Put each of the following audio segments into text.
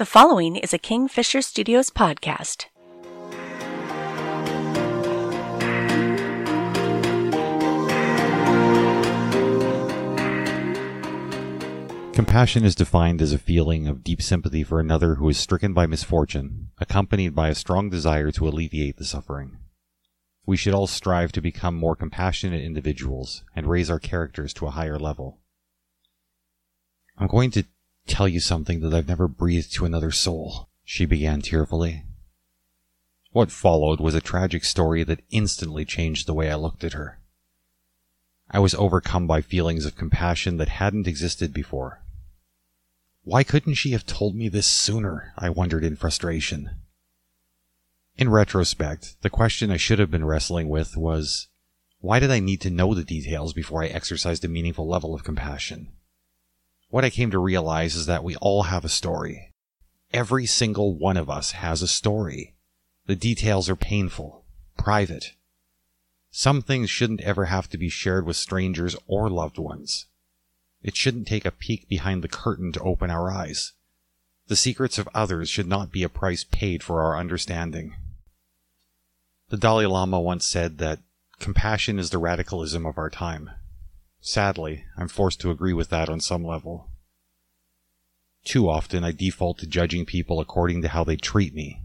The following is a Kingfisher Studios podcast. Compassion is defined as a feeling of deep sympathy for another who is stricken by misfortune, accompanied by a strong desire to alleviate the suffering. We should all strive to become more compassionate individuals and raise our characters to a higher level. I'm going to tell you something that I've never breathed to another soul, she began tearfully. What followed was a tragic story that instantly changed the way I looked at her. I was overcome by feelings of compassion that hadn't existed before. Why couldn't she have told me this sooner? I wondered in frustration. In retrospect, the question I should have been wrestling with was, why did I need to know the details before I exercised a meaningful level of compassion? What I came to realize is that we all have a story. Every single one of us has a story. The details are painful, private, some things shouldn't ever have to be shared with strangers or loved ones. It shouldn't take a peek behind the curtain to open our eyes. The secrets of others should not be a price paid for our understanding. The Dalai Lama once said that compassion is the radicalism of our time. Sadly, I'm forced to agree with that on some level. Too often I default to judging people according to how they treat me.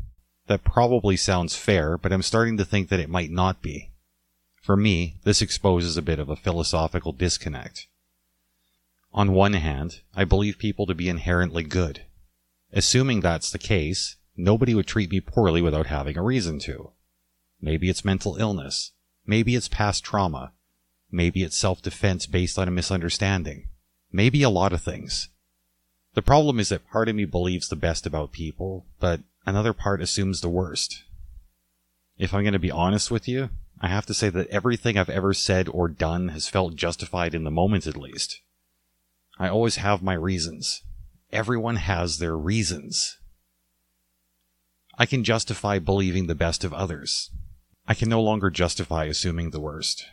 That probably sounds fair, but I'm starting to think that it might not be. For me, this exposes a bit of a philosophical disconnect. On one hand, I believe people to be inherently good. Assuming that's the case, nobody would treat me poorly without having a reason to. Maybe it's mental illness. Maybe it's past trauma. Maybe it's self-defense based on a misunderstanding. Maybe a lot of things. The problem is that part of me believes the best about people, but another part assumes the worst. If I'm going to be honest with you, I have to say that everything I've ever said or done has felt justified in the moment at least. I always have my reasons. Everyone has their reasons. I can justify believing the best of others. I can no longer justify assuming the worst.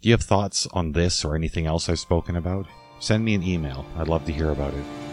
Do you have thoughts on this or anything else I've spoken about? Send me an email. I'd love to hear about it.